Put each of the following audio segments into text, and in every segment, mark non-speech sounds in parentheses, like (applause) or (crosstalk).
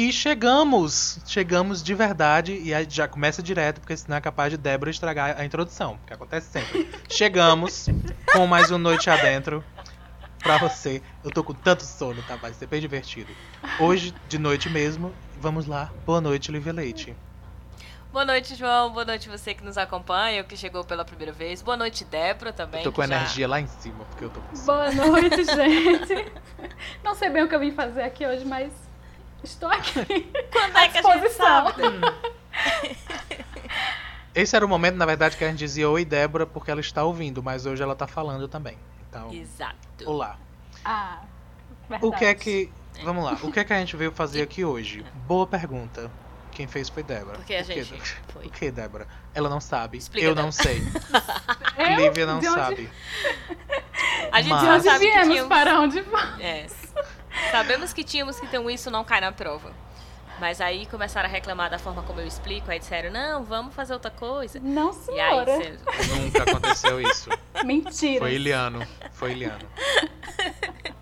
E chegamos, chegamos de verdade, e aí já começa direto, porque senão é capaz de Débora estragar a introdução, que acontece sempre. chegamos com mais um Noite Adentro pra você. Eu tô com tanto sono, tá? Vai ser bem divertido. Hoje, de noite mesmo, vamos lá. Boa noite, Lívia Leite. Boa noite, João. Boa noite você que nos acompanha, que chegou pela primeira vez. Boa noite, Débora também. Eu tô com já... energia lá em cima, porque eu tô com sono. Boa noite, (laughs) gente. Não sei bem o que eu vim fazer aqui hoje, mas estou aqui. (laughs) Quando é que a gente sabe? (laughs) Esse era o momento, na verdade, que a gente dizia Oi, Débora, porque ela está ouvindo, mas hoje ela tá falando também. Então, Exato. olá. Ah, verdade. O que é que. Vamos lá, o que é que a gente veio fazer aqui hoje? (laughs) Boa pergunta. Quem fez foi Débora. Porque a O gente foi. O que, Débora? Ela não sabe. Explica, eu não sei. Eu? Lívia não De onde- sabe. A gente Mas- onde sabe que viemos, tínhamos... para onde vamos? É. Sabemos que tínhamos que ter um isso não cai na prova. Mas aí começaram a reclamar da forma como eu explico, aí disseram, não, vamos fazer outra coisa. Não, E aí, senhora. cê- Nunca aconteceu isso. (laughs) Mentira. Foi Iliano. Foi Iliano. (laughs)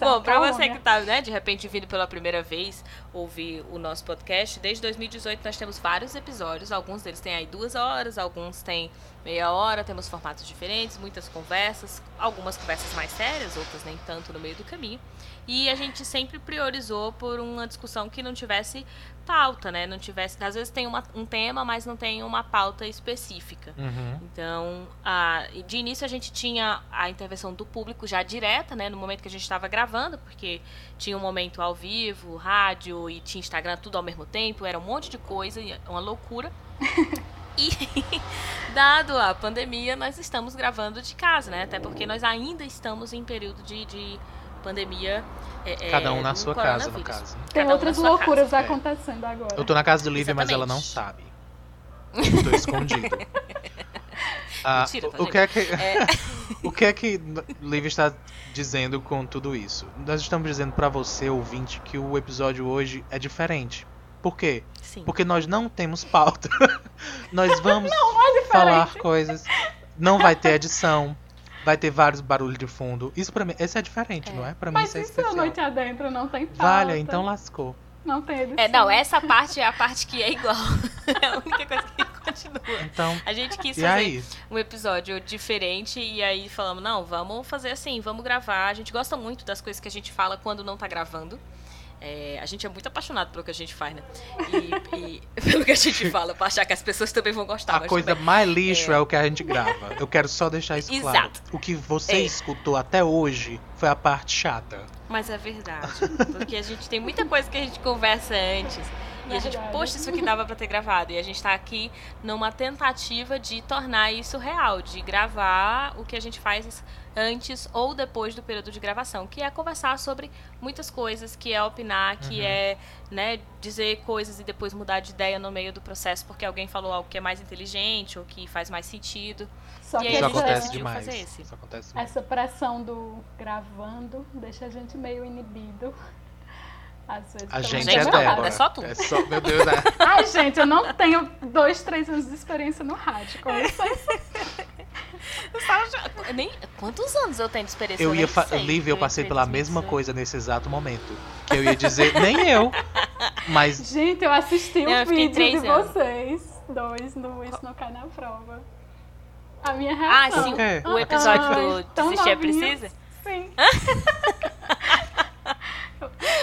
Bom, pra Calma, você que tá, né, de repente vindo pela primeira vez ouvir o nosso podcast, desde 2018 nós temos vários episódios, alguns deles têm aí duas horas, alguns têm meia hora, temos formatos diferentes, muitas conversas, algumas conversas mais sérias, outras nem tanto no meio do caminho. E a gente sempre priorizou por uma discussão que não tivesse pauta, né? Não tivesse. Às vezes tem uma- um tema, mas não tem uma pauta específica. Uhum. Então, a- de início a gente tinha a intervenção do público já direta, né, no momento que a gente estava gravando, porque tinha um momento ao vivo, rádio e tinha Instagram tudo ao mesmo tempo, era um monte de coisa, e uma loucura. (laughs) E, (laughs) dado a pandemia, nós estamos gravando de casa, né? Até porque nós ainda estamos em período de, de pandemia. é, é, Cada um na sua casa, no caso. Tem Cada um outras sua loucuras casa. É. acontecendo agora. Eu tô na casa do Lívia, mas ela não sabe. Eu (laughs) tô escondido. (laughs) Ah, Mentira, tá, o, o que é que, É, o que é que Lívia está dizendo com tudo isso? Nós estamos dizendo pra você, ouvinte, que o episódio hoje é diferente. Por quê? Sim. Porque nós não temos pauta. (laughs) nós vamos falar coisas. Não vai ter edição. Vai ter vários barulhos de fundo. Isso pra mim, esse é diferente, É. não é? Pra mim Mas isso é isso a especial. noite adentro não tem pauta. Vale, então lascou. Não tem edição. É, não, essa parte é a parte que é igual. (laughs) É a única coisa que continua. Então, A gente quis fazer aí? um episódio diferente e aí falamos, não, vamos fazer assim, vamos gravar. A gente gosta muito das coisas que a gente fala quando não tá gravando. É, a gente é muito apaixonado pelo que a gente faz, né? E, e (laughs) pelo que a gente fala, pra achar que as pessoas também vão gostar. A coisa bem. mais lixo é. É. o que a gente grava. Eu quero só deixar isso claro. Exato. O que você É. escutou até hoje foi a parte chata. Mas é verdade. Porque a gente tem muita coisa que a gente conversa antes. E a gente, poxa, isso aqui dava pra ter gravado. E a gente tá aqui numa tentativa de tornar isso real, de gravar o que a gente faz antes ou depois do período de gravação, que é conversar sobre muitas coisas, que é opinar, que Uhum. é, né, dizer coisas e depois mudar de ideia no meio do processo porque alguém falou algo que é mais inteligente ou que faz mais sentido. Só E que aí Isso a gente essa, acontece demais. fazer esse. Isso acontece essa pressão do gravando deixa a gente meio inibido. Às vezes. A gente é Débora. é só tu. É só, meu Deus, é. Ai, gente, eu não tenho dois, três anos de experiência no rádio. Com isso, Nem, quantos anos eu tenho de experiência? Eu ia. Lívia, eu passei em pela mesma 2018. coisa nesse exato momento. Que eu ia dizer, (laughs) nem eu. Mas gente, eu assisti Não, o eu vídeo de anos. vocês dois no Isso Não Cai na Prova. A minha Ah, reação. sim, O episódio Ah, do tão Desistir é. Precisa. Sim. (laughs)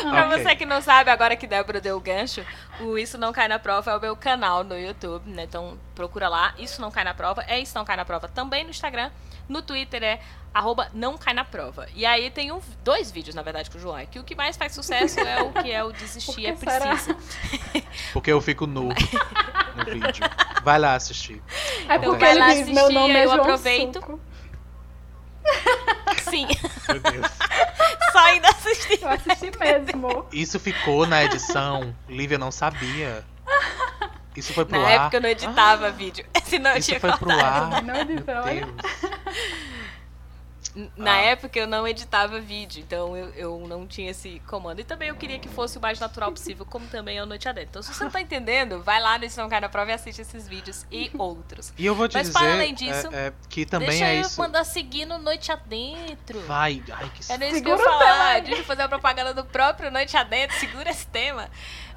Pra Ok. você que não sabe, agora que Débora deu o gancho, o Isso Não Cai na Prova é o meu canal no YouTube, né? Então procura lá, Isso Não Cai na Prova, é Isso Não Cai na Prova também no Instagram, no Twitter é arroba Não Cai na Prova. E aí tem um, dois vídeos, na verdade, com o João, é que o que mais faz sucesso é o que é o Desistir é? Precisa. (laughs) porque eu fico nu no vídeo. Vai lá assistir. É Então porque vai lá diz, meu assistir, nome é eu João aproveito. Suco. Sim, Meu Deus. (laughs) só ainda assistir. Eu assisti mesmo. Isso ficou na edição. Lívia não sabia. Isso foi pro Na ar. época eu não editava vídeo, (laughs) senão eu Isso tinha foi pro cortado. ar. Não, Meu edição, olha. Deus. N- Na Ah. época eu não editava vídeo, então eu, eu não tinha esse comando. E também eu queria que fosse o mais natural possível, como também é o Noite Adentro. Então, se você não tá entendendo, vai lá no Cai na Prova e assiste esses vídeos e (laughs) outros. E eu vou te Mas dizer para além disso, é, é, que também Deixa é eu isso. mandar seguir no Noite Adentro. Vai, ai que Era isso que eu ia falar. Deixa eu fazer a propaganda do próprio Noite Adentro. Segura esse tema.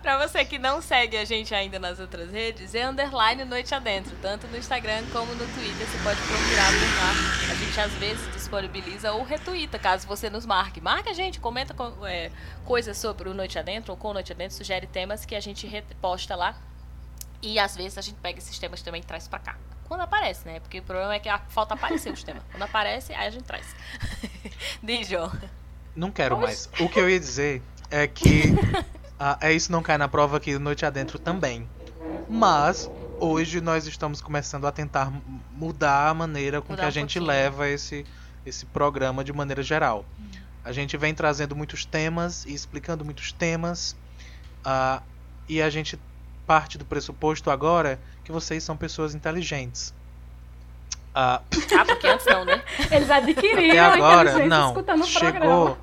Pra você que não segue a gente ainda nas outras redes, é underline Noite Adentro. Tanto no Instagram como no Twitter. Você pode procurar por lá. A gente às vezes disponibiliza ou retuita, caso você nos marque. Marca a gente, comenta co- é, coisas sobre o Noite Adentro ou com o Noite Adentro. Sugere temas que a gente reposta lá. E às vezes a gente pega esses temas também e traz pra cá. Quando aparece, né? Porque o problema é que falta aparecer os temas. Quando aparece, aí a gente traz. (laughs) Diz, João. Não quero mais. O que eu ia dizer é que (laughs) ah, é isso não cai na prova aqui Noite Adentro também. Mas hoje nós estamos começando a tentar mudar a maneira com Mudar que a um gente pouquinho. leva esse, esse programa de maneira geral. A gente vem trazendo muitos temas e explicando muitos temas. ah, e a gente parte do pressuposto agora que vocês são pessoas inteligentes. Ah, Ah, porque antes não, né? (laughs) Eles adquiriram até a agora, inteligência não. escutando o Chegou. programa.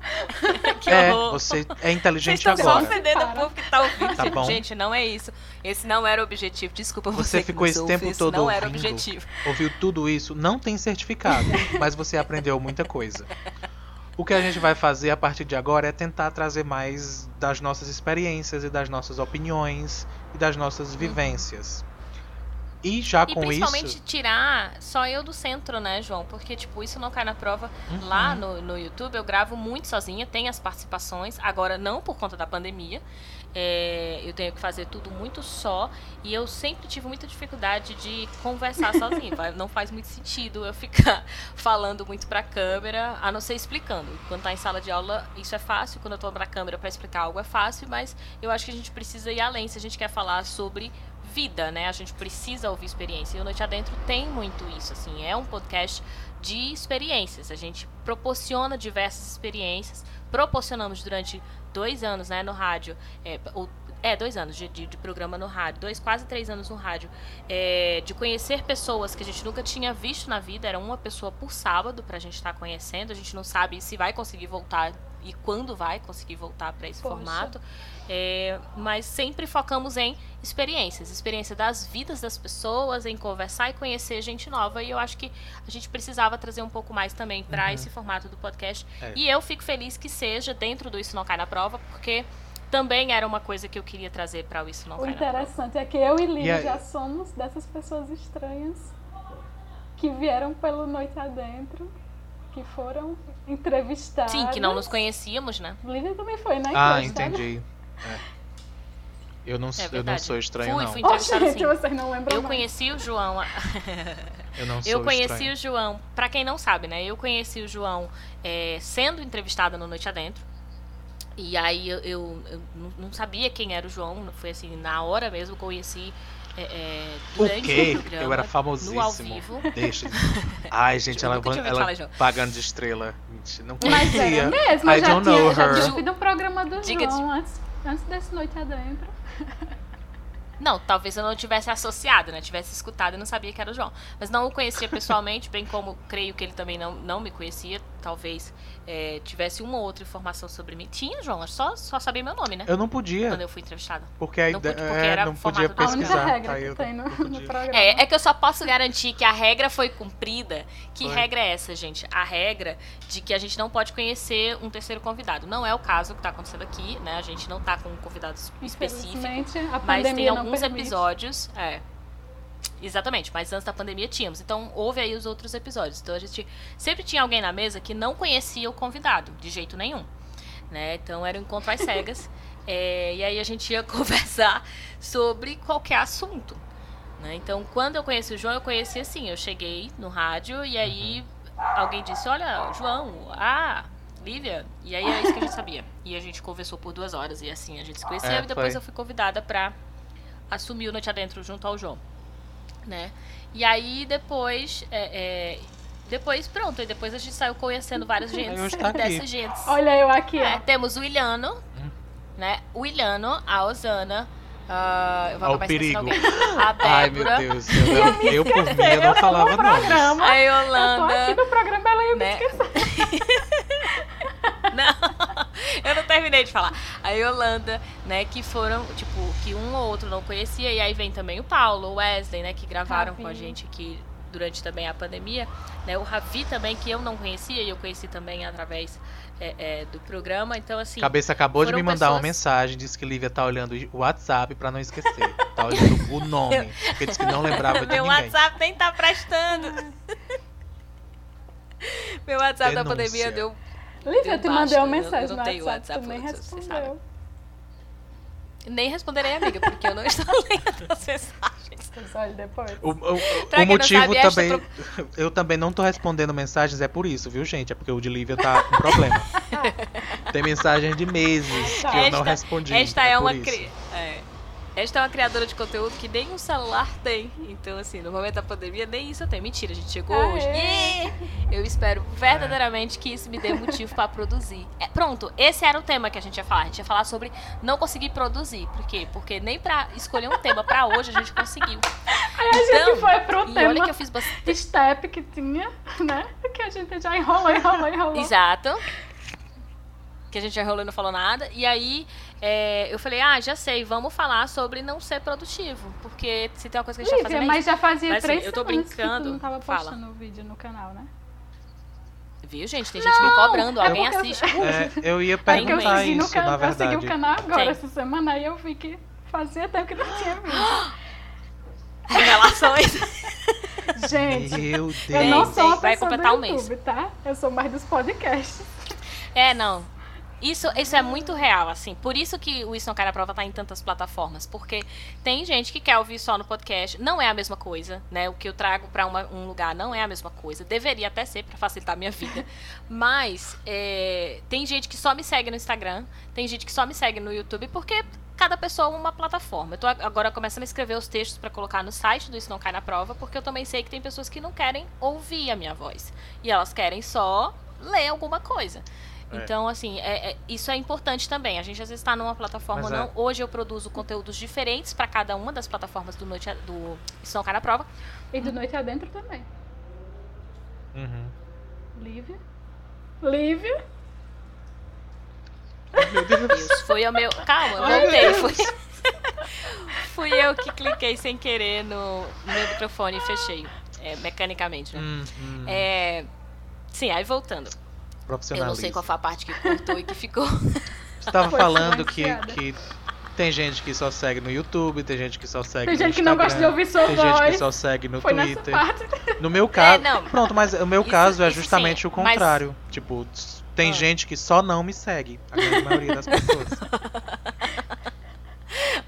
(laughs) Que É, você é Vocês inteligente estão só agora. ofendendo o povo que tá ouvindo. Tá bom. Gente, não é isso. Esse não era o objetivo. Desculpa você, Você ficou esse ouve, tempo todo não era o ouvindo. objetivo. ouviu tudo isso, não tem certificado, (laughs) mas você aprendeu muita coisa. O que a gente vai fazer a partir de agora é tentar trazer mais das nossas experiências e das nossas opiniões e das nossas vivências. E já E com principalmente isso, tirar só eu do centro, né, João? Porque, tipo, isso não cai na prova. Uhum. Lá no, no YouTube eu gravo muito sozinha, tem as participações, agora não por conta da pandemia. É, eu tenho que fazer tudo muito só e eu sempre tive muita dificuldade de conversar sozinha. Não faz muito sentido eu ficar (laughs) falando muito pra câmera, a não ser explicando. Quando tá em sala de aula, isso é fácil. Quando eu tô pra câmera pra explicar algo é fácil, mas eu acho que a gente precisa ir além se a gente quer falar sobre vida, né? A gente precisa ouvir experiência. E o Noite Adentro tem muito isso, assim. É um podcast de experiências. A gente proporciona diversas experiências. Proporcionamos durante dois anos, né, no rádio. É, é, dois anos de, de- de programa no rádio. Dois, quase três anos no rádio. É, de conhecer pessoas que a gente nunca tinha visto na vida. Era uma pessoa por sábado pra gente estar conhecendo. A gente não sabe se vai conseguir voltar e quando vai conseguir voltar para esse Poxa. formato. É, mas sempre focamos em experiências, experiência das vidas das pessoas, em conversar e conhecer gente nova. E eu acho que a gente precisava trazer um pouco mais também para Uhum. esse formato do podcast. É. E eu fico feliz que seja dentro do Isso Não Cai na Prova, porque também era uma coisa que eu queria trazer para o Isso Não O Cai na Prova. interessante é que eu e Lívia E aí- já somos dessas pessoas estranhas que vieram pelo Noite Adentro, que foram entrevistadas. Sim, que não nos conhecíamos, né? Lívia também foi, né? ah, entendi. (laughs) É. Eu não, É eu não sou estranho Fui, não. fui Oh, entrevistada gente, sim. vocês não lembram Eu mais. conheci o João. (laughs) Eu não sou Eu conheci estranho. o João, pra quem não sabe, né? Eu conheci o João é, sendo entrevistada no Noite Adentro. E aí eu, eu- eu não- não sabia quem era o João, foi assim, na hora mesmo conheci é, é, O durante quê? o programa. Eu era No ao famosíssimo. vivo. Deixa. (laughs) Ai, gente, ela, tinha ela João. pagando de estrela. Mentira, não Mas conhecia. era mesmo, I eu já don't tinha, know já her. tinha ouvido o programa do Diga de- João antes, antes desse Noite Adentro. (laughs) Não, talvez eu não tivesse associado, né? Tivesse escutado e não sabia que era o João. Mas não o conhecia pessoalmente, bem como creio que ele também não, não me conhecia. Talvez é, tivesse uma ou outra informação sobre mim. Tinha, João, eu só, só sabia meu nome, né? Eu não podia, Quando eu fui entrevistada. porque a Não ideia pude, porque é, era não podia da A única pesquisar. regra tá? que Eu tem no, não no podia. programa. É, é que eu só posso garantir que a regra foi cumprida. Que Foi. regra é essa, gente? A regra de que a gente não pode conhecer um terceiro convidado. Não é o caso que tá acontecendo aqui, né? A gente não tá com um convidado específico. A Mas tem alguns permite. episódios. É. Exatamente, mas antes da pandemia tínhamos. Então, houve aí os outros episódios. Então, a gente sempre tinha alguém na mesa que não conhecia o convidado, de jeito nenhum. Né? Então, era um encontro às cegas. (laughs) É, e aí, a gente ia (laughs) conversar sobre qualquer assunto. né? Então, quando eu conheci o João, eu conheci assim. Eu cheguei no rádio e aí alguém disse: Olha, João, ah, Lívia. E aí é isso que a gente sabia. (laughs) E a gente conversou por duas horas e assim a gente se conheceu. É, e depois foi. eu fui convidada pra assumir o Noite Adentro junto ao João. Né? E aí depois. é, é, depois, pronto, e depois a gente saiu conhecendo várias gentes tá aqui. dessas gentes. Olha eu aqui, É, ó. temos o Ilhano, Hum. né? O Ilhano, a Osana, ah, eu vou Ó, o acabar perigo. alguém. A Ai, meu Débora, Deus. Eu, eu, eu, por mim, eu não falava programa. a Eu tô aqui Yolanda, no programa, ela ia me né? esquecer. (laughs) (laughs) (laughs) eu não terminei de falar. A Yolanda, né, que foram, tipo, que um ou outro não conhecia, e aí vem também o Paulo, o Wesley, né, que gravaram Ravi. com a gente aqui durante também a pandemia, né, o Ravi também, que eu não conhecia, e eu conheci também através é, é, do programa, então assim... Cabeça acabou de me mandar uma pessoas- mensagem, disse que Lívia tá olhando o WhatsApp pra não esquecer. Tá olhando o (laughs) nome, porque disse que não lembrava de Meu ninguém. WhatsApp nem tá prestando. Meu WhatsApp da Denúncia. pandemia deu Lívia, eu te mandei uma baixo, eu- mensagem eu não no tenho WhatsApp, WhatsApp, tu nem respondeu. Nem responderei, amiga, porque eu não estou (laughs) lendo as mensagens. Olha, depois. O, o- o- motivo sabe, esta também. (laughs) Eu também não tô respondendo mensagens, é por isso, viu, gente? É porque o de Lívia tá com problema. (laughs) Tem mensagens de meses que eu não Esta- respondi. Esta é, por uma isso. cri... é. Esta é uma criadora de conteúdo que nem um celular tem. Então, assim, no momento da pandemia, nem isso eu tenho. Mentira, a gente chegou Aê! hoje. Yeah! Eu espero verdadeiramente que isso me dê motivo pra produzir. É, pronto, esse era o tema que a gente ia falar. A gente ia falar sobre não conseguir produzir. Por quê? Porque nem pra escolher um tema pra hoje a gente conseguiu. Aí a gente Então, foi pro E olha tema que eu fiz bastante. step que tinha, né? Que a gente já enrolou, enrolou, enrolou. Exato. Que a gente já enrolou e não falou nada. E aí é, eu falei, ah, já sei, vamos falar sobre não ser produtivo. Porque se tem uma coisa que a gente tá Lívia, fazendo é mas já fazia Mas, assim, três eu tô semanas que brincando. tu não tava Fala. postando o vídeo no canal, né? Viu, gente? Tem gente me cobrando. é Alguém porque eu- assiste. É, eu ia É que eu perguntar segui no isso, na canal, eu segui verdade. o canal agora Tem. essa semana e eu vi que fazia tempo que não (gasps) tinha vídeo. Revelações. Gente, Meu Deus. eu não sou uma vai pessoa do completar um mês. YouTube, tá? Eu sou mais dos podcasts. É, não. Isso, isso é muito real, assim. Por isso que o Isso Não Cai na Prova tá em tantas plataformas. Porque tem gente que quer ouvir só no podcast. Não é a mesma coisa, né? O que eu trago pra uma- um lugar não é a mesma coisa. Deveria até ser pra facilitar a minha vida. (laughs) Mas é, tem gente que só me segue no Instagram. Tem gente que só me segue no YouTube. Porque cada pessoa é uma plataforma. Eu tô agora começando a escrever os textos pra colocar no site do Isso Não Cai na Prova. Porque eu também sei que tem pessoas que não querem ouvir a minha voz. E elas querem só ler alguma coisa. É. Então, assim, é- é- isso é importante também. A gente às vezes está numa plataforma Mas ou é- não. Hoje eu produzo conteúdos diferentes para cada uma das plataformas do Noite a- do Cai na Prova. E do Noite Adentro também. Uhum. Lívia. Lívia. Isso foi o meu. Calma, eu voltei. Fui... (laughs) Fui eu que cliquei sem querer no, no meu microfone e fechei. é, mecanicamente, né? Uhum. É, Sim, aí voltando. Eu não sei qual foi a parte que cortou e que ficou. Você tava Foi falando que, que tem gente que só segue no YouTube, tem gente que só segue Tem no gente que não gosta de ouvir sua Tem gente que voz. só segue no Foi nessa Twitter. parte. No meu caso, não. pronto, mas o meu Isso- caso é justamente sim, o mas- contrário. Tipo, tem Ah. gente que só não me segue, a grande maioria das pessoas. (laughs)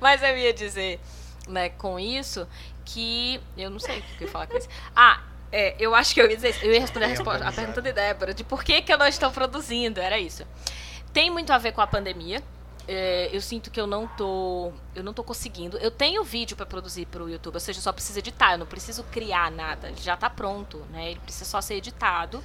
Mas eu ia dizer, né, com isso, que. Eu não sei o que eu ia falar com isso. Ah, é, eu acho que eu ia dizer. Eu ia responder a, resposta, a pergunta de Débora, de por que, que eu não estou produzindo. Era isso. Tem muito a ver com a pandemia. É, eu sinto que eu não tô. Eu não tô conseguindo. Eu tenho vídeo pra produzir pro YouTube, ou seja, eu só preciso editar, eu não preciso criar nada. Ele já tá pronto, né? Ele precisa só ser editado.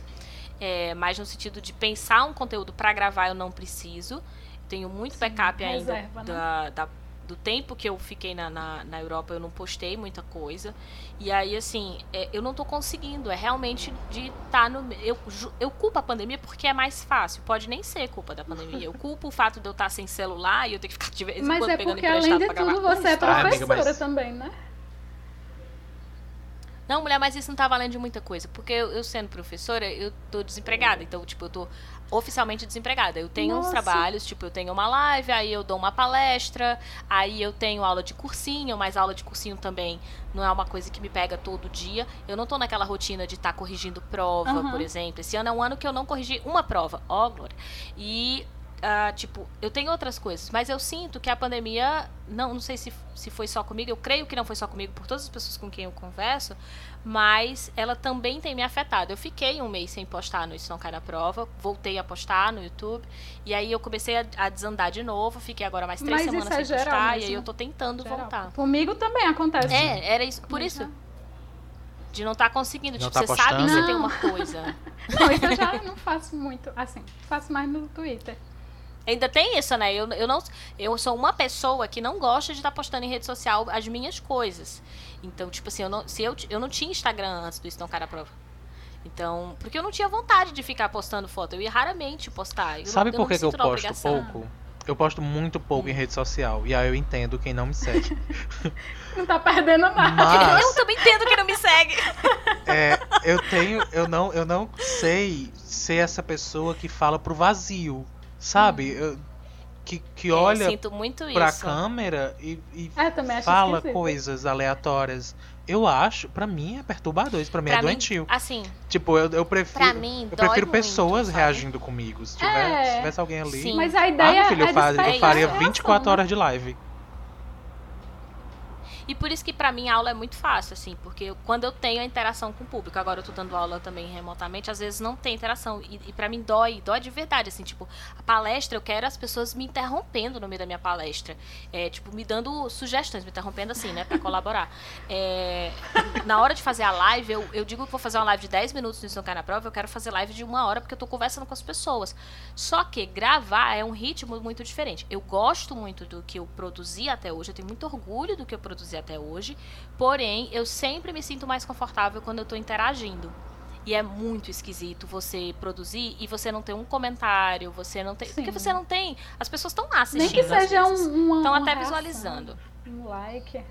É, mas no sentido de pensar um conteúdo pra gravar, eu não preciso. Tenho muito Sim, backup ainda reserva, né? da, da- do tempo que eu fiquei na, na, na Europa, eu não postei muita coisa. E aí, assim, é, eu não tô conseguindo. É realmente de estar no. Eu, eu culpo a pandemia porque é mais fácil. Pode nem ser culpa da pandemia. Eu culpo o fato de eu estar sem celular e eu ter que ficar de vez em Mas quando é pegando porque, emprestado além de pra gravar tudo, você é coisa. Ah, amiga, professora mas- também, né? Não, mulher, mas isso não tá valendo de muita coisa. Porque eu, eu sendo professora, eu tô desempregada. Então, tipo, eu tô oficialmente desempregada. Eu tenho uns Nossa. trabalhos, tipo, eu tenho uma live, aí eu dou uma palestra, aí eu tenho aula de cursinho, mas aula de cursinho também não é uma coisa que me pega todo dia. Eu não tô naquela rotina de estar corrigindo prova, Aham. por exemplo. Esse ano é um ano que eu não corrigi uma prova. Ó, Glória. E. ah, tipo, eu tenho outras coisas, mas eu sinto que a pandemia, não, não sei se, se foi só comigo, eu creio que não foi só comigo, por todas as pessoas com quem eu converso, mas ela também tem me afetado. Eu fiquei um mês sem postar no Isso Não Cai na Prova, voltei a postar no YouTube, e aí eu comecei a, a desandar de novo, fiquei agora mais três Mas semanas é sem geral postar, e mesmo. aí eu tô tentando Geral. voltar. Comigo também acontece. É, era isso, por isso, já- de não estar conseguindo. Não tipo, tá você sabe que postando? você tem uma (laughs) coisa. Não, isso eu já não faço muito. Assim, faço mais no Twitter. Ainda tem isso, né? Eu, eu, não, eu sou uma pessoa que não gosta de estar postando em rede social as minhas coisas. Então, tipo assim, eu não, se eu, eu não tinha Instagram antes do Isso Não Cara Prova. Então, porque eu não tinha vontade de ficar postando foto. Eu ia raramente postar. Eu Sabe não, por que, que eu sinto na posto pouco? Eu posto muito pouco em rede social. E aí eu entendo quem não me segue. (laughs) Não tá perdendo nada. Mas Eu também entendo que não me segue. (laughs) é, eu tenho. Eu não, eu não sei ser essa pessoa que fala pro vazio. Sabe? Eu- que, que Eu olha sinto muito pra isso. câmera e, e É, fala esquisito. coisas aleatórias. Eu acho, pra mim é perturbador, isso pra mim Pra é mim, doentio. assim, Tipo, eu, eu prefiro. pra mim, eu prefiro muito, pessoas sabe? reagindo comigo. Se, tiver, É. se tivesse alguém ali. Sim. Mas a Ah, ideia meu filho, é eu, faz- eu faria essa 24 reação, horas de live. E por isso que pra mim a aula é muito fácil, assim, porque quando eu tenho a interação com o público, agora eu tô dando aula também remotamente, às vezes não tem interação. E, e para mim dói, dói de verdade, assim, tipo, a palestra, eu quero as pessoas me interrompendo no meio da minha palestra. É, tipo, me dando sugestões, me interrompendo assim, né, pra colaborar. (laughs) É, na hora de fazer a live, eu, eu digo que vou fazer uma live de 10 minutos no Cai na Prova, eu quero fazer live de uma hora, porque eu tô conversando com as pessoas. Só que gravar é um ritmo muito diferente. Eu gosto muito do que eu produzi até hoje, eu tenho muito orgulho do que eu produzi até hoje, porém, eu sempre me sinto mais confortável quando eu tô interagindo. E é muito esquisito você produzir e você não ter um comentário, você não tem. Porque você não tem. As pessoas estão lá assistindo. Nem que seja um. Estão até visualizando. Um like.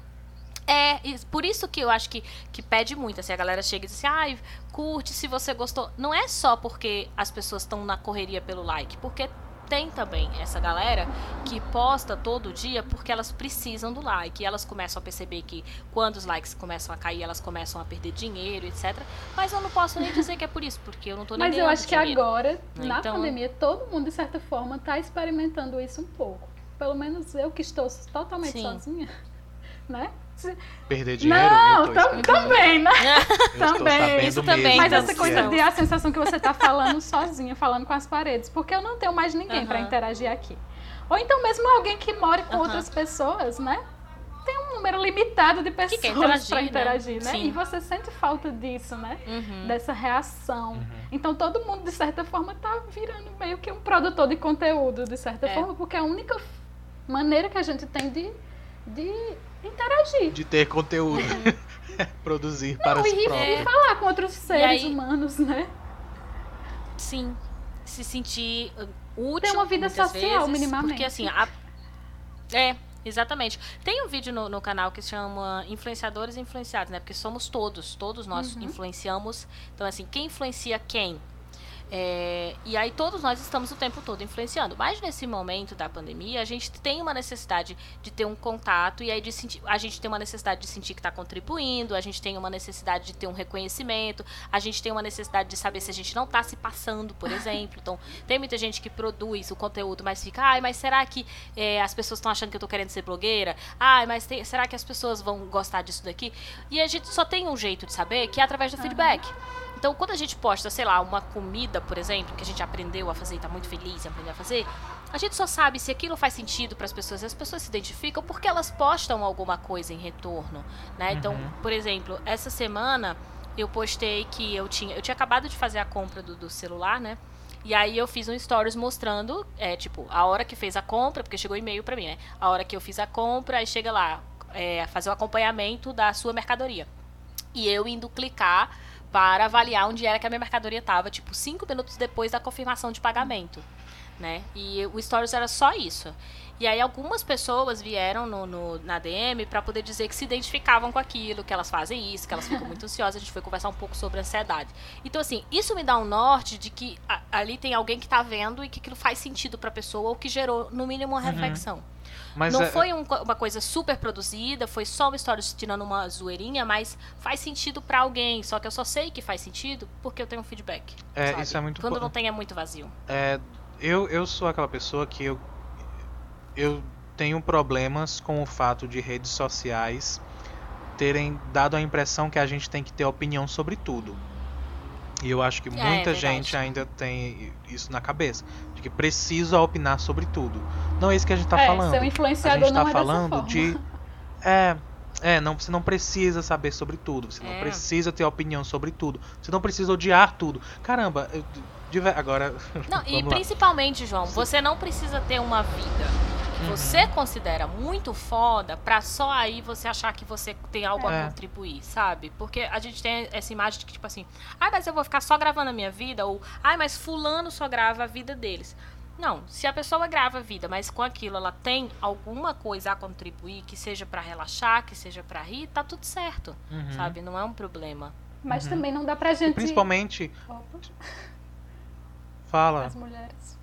É, por isso que eu acho que, que pede muito, assim, a galera chega e diz assim, ai, curte se você gostou. Não é só porque as pessoas estão na correria pelo like, porque tem também essa galera que posta todo dia porque elas precisam do like. E elas começam a perceber que quando os likes começam a cair, elas começam a perder dinheiro, etc. Mas eu não posso nem dizer que é por isso, porque eu não tô nem Mas eu acho que dinheiro. agora, na Então- pandemia, todo mundo, de certa forma, tá experimentando isso um pouco. Pelo menos eu que estou totalmente Sim. sozinha. (laughs) Né? Perder dinheiro, Não, tam- também, né? (laughs) Também. Isso também. Mas essa que coisa é. de a sensação que você tá falando sozinha, falando com as paredes, porque eu não tenho mais ninguém pra Aham. interagir aqui. Ou então mesmo alguém que more com outras pessoas, né? Tem um número limitado de pessoas quer interagir, pra né? interagir, né? Sim. E você sente falta disso, né? Uhum. Dessa reação. Uhum. Então todo mundo, de certa forma, tá virando meio que um produtor de conteúdo, de certa É. forma, porque é a única maneira que a gente tem de, de interagir. De ter conteúdo. (laughs) Produzir para Não, os e, próprios. e falar com outros seres aí- humanos, né? Sim. Se sentir uh, útil. Ter uma vida social, vezes, minimamente. Porque assim, a- é, exatamente. Tem um vídeo no, no canal que se chama Influenciadores e Influenciados, né? Porque somos todos, todos nós Uhum. influenciamos. Então, assim, quem influencia quem? É, e aí todos nós estamos o tempo todo influenciando. Mas nesse momento da pandemia, a gente tem uma necessidade de ter um contato e aí de sentir, a gente tem uma necessidade de sentir que está contribuindo, a gente tem uma necessidade de ter um reconhecimento, a gente tem uma necessidade de saber se a gente não está se passando, por exemplo. Então, tem muita gente que produz o conteúdo, mas fica, ai, mas será que é, as pessoas estão achando que eu tô querendo ser blogueira? Ai, mas tem- será que as pessoas vão gostar disso daqui? E a gente só tem um jeito de saber, que é através do feedback. Então, quando a gente posta, sei lá, uma comida, por exemplo, que a gente aprendeu a fazer e tá muito feliz em aprender a fazer, a gente só sabe se aquilo faz sentido para as pessoas, e as pessoas se identificam porque elas postam alguma coisa em retorno, né? Então, Uhum. por exemplo, essa semana eu postei que eu tinha, eu tinha acabado de fazer a compra do, do celular, né? E aí eu fiz um stories mostrando, é, tipo, a hora que fez a compra, porque chegou e-mail pra mim, né? A hora que eu fiz a compra, aí chega lá, é, fazer o acompanhamento da sua mercadoria. E eu indo clicar para avaliar onde era que a minha mercadoria estava, tipo, cinco minutos depois da confirmação de pagamento, né? E o Stories era só isso. E aí algumas pessoas vieram no, no- na DM para poder dizer que se identificavam com aquilo, que elas fazem isso, que elas ficam muito ansiosas. A gente foi conversar um pouco sobre ansiedade. Então, assim, isso me dá um norte de que a- ali tem alguém que tá vendo e que aquilo faz sentido pra pessoa ou que gerou, no mínimo, uma reflexão. Mas não é- foi um uma coisa super produzida, foi só uma história tirando uma zoeirinha, mas faz sentido pra alguém. Só que eu só sei que faz sentido porque eu tenho um feedback. É, sabe? isso é muito Quando não tem é muito vazio. É, eu, eu sou aquela pessoa que eu, eu tenho problemas com o fato de redes sociais terem dado a impressão que a gente tem que ter opinião sobre tudo. E eu acho que É, muita é verdade. gente ainda tem isso na cabeça, de que precisa opinar sobre tudo. Não é isso que a gente tá é, falando. ser um A influenciador gente tá não é falando de é, é, não, você não precisa saber sobre tudo, você não É. precisa ter opinião sobre tudo, você não precisa odiar tudo. Caramba, eu, de ver- agora (laughs) Não, e lá. principalmente, João, você não precisa ter uma vida. Que você considera muito foda pra só aí você achar que você tem algo É. a contribuir, sabe? Porque a gente tem essa imagem de que, tipo assim, ai, mas eu vou ficar só gravando a minha vida, ou ai, mas fulano só grava a vida deles. Não, se a pessoa grava a vida, mas com aquilo ela tem alguma coisa a contribuir, que seja pra relaxar, que seja pra rir, tá tudo certo, Uhum. sabe? Não é um problema. Mas Uhum. também não dá pra E gente. principalmente, Opa, fala. as mulheres.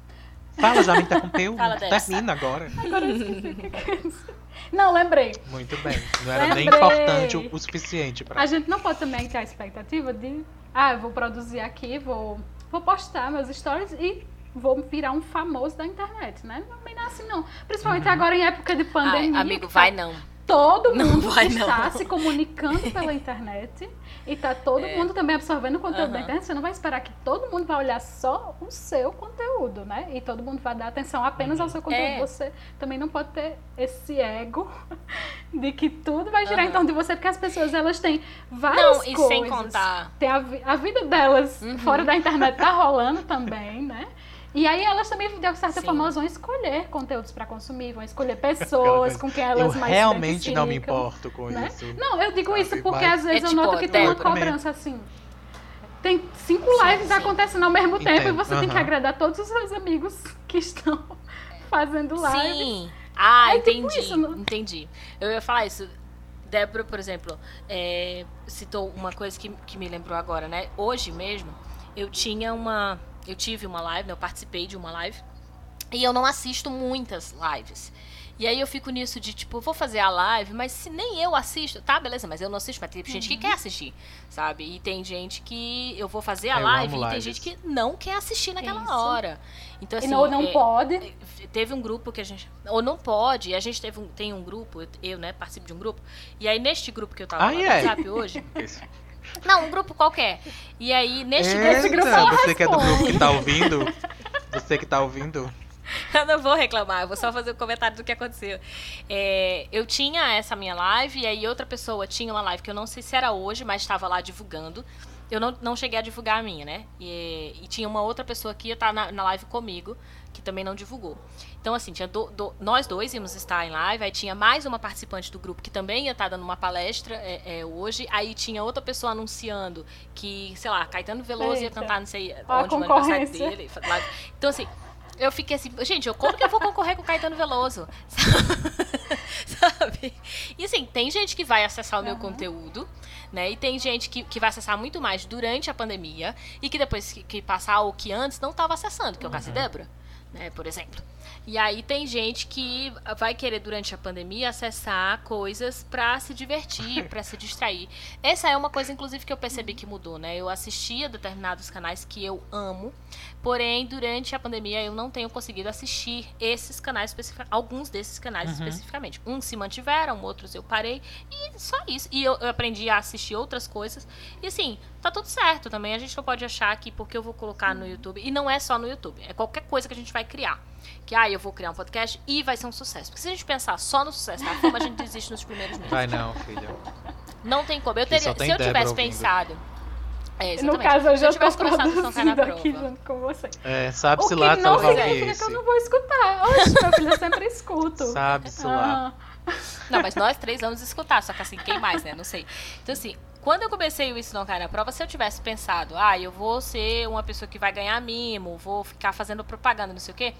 Fala, já me interrompeu. Fala dessa. Termina agora. Agora eu esqueci o que é isso. Não, lembrei. Muito bem. Não era nem Lembrei. importante o, o suficiente pra. A gente não pode também ter a expectativa de, ah, eu vou produzir aqui, vou, vou postar meus stories e vou virar um famoso da internet, né? Não é assim, não. Principalmente agora em época de Ai, pandemia. amigo, que vai tá não. Todo mundo vai, está não. se comunicando pela internet e tá todo É. mundo também absorvendo o conteúdo da Aham. internet. Você não vai esperar que todo mundo vai olhar só o seu conteúdo, né? E todo mundo vai dar atenção apenas ao seu conteúdo. É. Você também não pode ter esse ego (laughs) de que tudo vai girar Aham. em torno de você, porque as pessoas elas têm várias Não, e coisas. sem contar. Tem a, a vida delas Uhum. fora da internet tá rolando também, né? E aí elas também, de certa Sim. forma, elas vão escolher conteúdos para consumir, vão escolher pessoas com quem Eu elas mais se realmente não me importo com né? isso. Não, eu digo Sabe, isso porque mas- às vezes É eu noto tipo, que tem uma cobrança assim. Tem cinco Sim, lives sim. acontecendo ao mesmo tempo e Entendo, você tem que agradar todos os seus amigos que estão (laughs) fazendo lives. Sim. Ah, É tipo entendi. isso, não- Entendi. Eu ia falar isso. Débora, por exemplo, é, citou uma coisa que, que me lembrou agora, né? Hoje mesmo, eu tinha uma. Eu tive uma live, né? eu participei de uma live. E eu não assisto muitas lives. E aí eu fico nisso de, tipo, vou fazer a live, mas se nem eu assisto, tá, beleza, mas eu não assisto, mas tem gente que quer assistir, sabe? E tem gente que eu vou fazer a Eu live e tem gente que não quer assistir naquela Isso. hora. Então, assim, e não, não é, pode. teve um grupo que a gente. Ou não pode, e a gente teve um, tem um grupo, eu- né, participo de um grupo. E aí, neste grupo que eu tava lá no ai. WhatsApp hoje. (laughs) Não, um grupo qualquer. E aí, neste Eita, grupo. grupo você que é do responde. grupo que tá ouvindo. Você que tá ouvindo. Eu não vou reclamar, eu vou só fazer o comentário do que aconteceu. É, eu tinha essa minha live, e aí outra pessoa tinha uma live que eu não sei se era hoje, mas estava lá divulgando. Eu não, não cheguei a divulgar a minha, né? E, e tinha uma outra pessoa que ia estar na, na live comigo, que também não divulgou. Então, assim, tinha do- do- nós dois íamos estar em live, aí tinha mais uma participante do grupo que também ia estar dando uma palestra é, é, hoje, aí tinha outra pessoa anunciando que, sei lá, Caetano Veloso ia Eita. cantar, não sei a onde, no aniversário dele. Então, assim, eu fiquei assim, gente, eu, como que eu vou concorrer com o Caetano Veloso? (laughs) Sabe? E assim, tem gente que vai acessar o meu Aham. conteúdo, né? E tem gente que, que vai acessar muito mais durante a pandemia e que depois que, que passar ou que antes não estava acessando, que é o caso de Débora, né? Por exemplo. E aí tem gente que vai querer durante a pandemia acessar coisas pra se divertir, pra se distrair. Essa é uma coisa, inclusive, que eu percebi que mudou, né? Eu assistia determinados canais que eu amo, porém, durante a pandemia eu não tenho conseguido assistir esses canais especificamente, alguns desses canais Uhum. especificamente. Uns se mantiveram, outros eu parei, e só isso. E eu, eu aprendi a assistir outras coisas. E assim, tá tudo certo também. A gente não pode achar que porque eu vou colocar no YouTube, e não é só no YouTube, é qualquer coisa que a gente vai criar. Que, ah, eu vou criar um podcast e vai ser um sucesso. Porque se a gente pensar só no sucesso da fama, a gente desiste nos primeiros meses. Vai não, filha. Não tem como. Eu teria, se eu tivesse ouvindo. pensado. É, No caso, eu já na produzindo aqui junto com você. É, sabe-se lá não significa que eu não vou escutar. Oxe, meu filho, eu sempre escuto. Sabe-se lá. Ah, Não, mas nós três vamos escutar, só que assim, quem mais, né? Não sei. Então, assim, quando eu comecei o Isso Não Cai na Prova, se eu tivesse pensado, ah, eu vou ser uma pessoa que vai ganhar mimo, vou ficar fazendo propaganda, não sei o quê.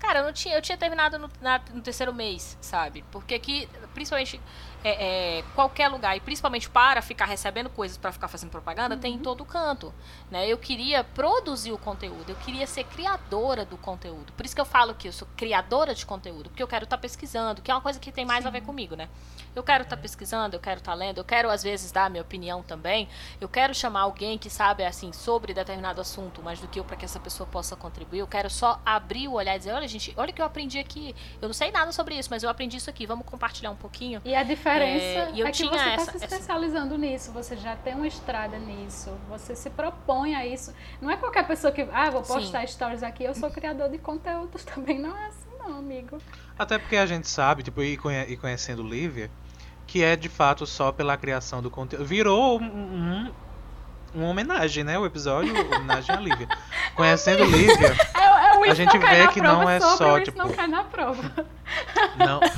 Cara, eu, não tinha, eu tinha terminado no, na- no terceiro mês, sabe? Porque aqui, principalmente, é, é, qualquer lugar, e principalmente para ficar recebendo coisas para ficar fazendo propaganda, tem em todo canto. Né? Eu queria produzir o conteúdo, eu queria ser criadora do conteúdo. Por isso que eu falo que eu sou criadora de conteúdo, porque eu quero estar pesquisando, que é uma coisa que tem mais a ver comigo, né? Eu quero estar pesquisando, eu quero estar lendo, eu quero às vezes dar a minha opinião também. Eu quero chamar alguém que sabe assim sobre determinado assunto, mais do que eu para que essa pessoa possa contribuir. Eu quero só abrir o olhar e dizer, olha gente, olha o que eu aprendi aqui. Eu não sei nada sobre isso, mas eu aprendi isso aqui. Vamos compartilhar um pouquinho. E a diferença É, é, e eu que tinha você está essa- se essa- especializando nisso, você já tem uma estrada nisso, você se propõe a isso. Não é qualquer pessoa que, ah, vou postar stories aqui, eu sou criador de conteúdo, (laughs) também não é assim não, amigo. Até porque a gente sabe, tipo, e conhe- e conhecendo Lívia, que é de fato só pela criação do conteúdo. Virou um, um- uma homenagem, né? O episódio, (laughs) homenagem a Lívia. Conhecendo Lívia, É, é a gente vê que não é só, tipo- não cai na prova. Não. (laughs)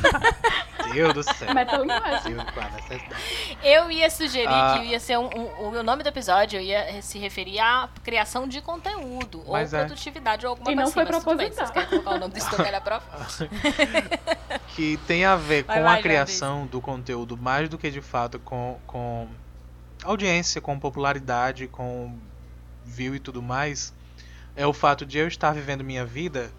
Deus do céu. Metalinguagem. A necessidade? Eu ia sugerir Ah. que ia ser um, um- o nome do episódio ia se referir à criação de conteúdo ou é. produtividade ou alguma E coisa não foi assim. proposital. Vocês querem colocar o nome do Stoker na prova? (laughs) que tem a ver Vai com lá, a criação do conteúdo mais do que de fato com, com audiência, com popularidade, com view e tudo mais, é o fato de eu estar vivendo minha vida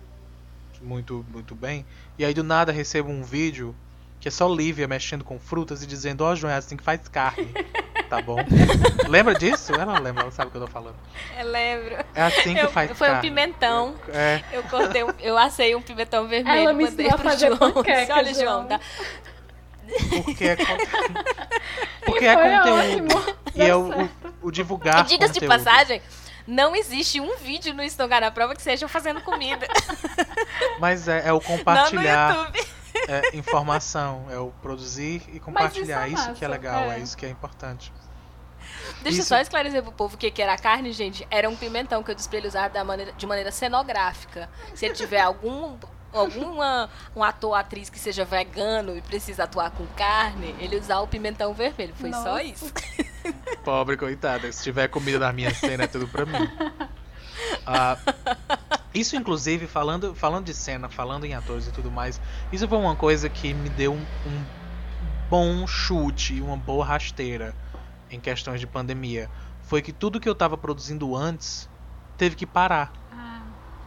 muito muito bem e aí do nada recebo um vídeo que é só Lívia mexendo com frutas e dizendo, ó, João, é assim que faz carne. (laughs) Tá bom? Lembra disso? Ela lembra, ela sabe o que eu tô falando. Eu lembro. É assim que Eu- faz foi um carne. pimentão. É, Eu cortei, um- eu assei um pimentão vermelho. Ela me mandei ensinou a pro fazer João. panqueca, Olha, João. João, tá? Porque é, con- (laughs) porque E é conteúdo. ótimo. E é o, o, o divulgar E diga-se de passagem, não existe um vídeo no Estongar na Prova que seja eu fazendo comida. (laughs) Mas é, é o Não compartilhar no YouTube. é, informação, é o produzir e compartilhar. isso é isso, que é legal, é. é. isso que é importante. Deixa eu só esclarecer pro povo o que, que era a carne, gente. Era um pimentão que eu disse pra ele usar da maneira, de maneira cenográfica. Se ele tiver algum alguma um ator ou atriz que seja vegano e precisa atuar com carne, ele usar o pimentão vermelho. Foi só Nossa. isso. Pobre coitada, se tiver comida na minha cena é tudo pra mim. Ah, isso, inclusive, falando, falando de cena, falando em atores e tudo mais, isso foi uma coisa que me deu um, um bom chute, uma boa rasteira em questões de pandemia. Foi que tudo que eu tava produzindo antes teve que parar. Ah,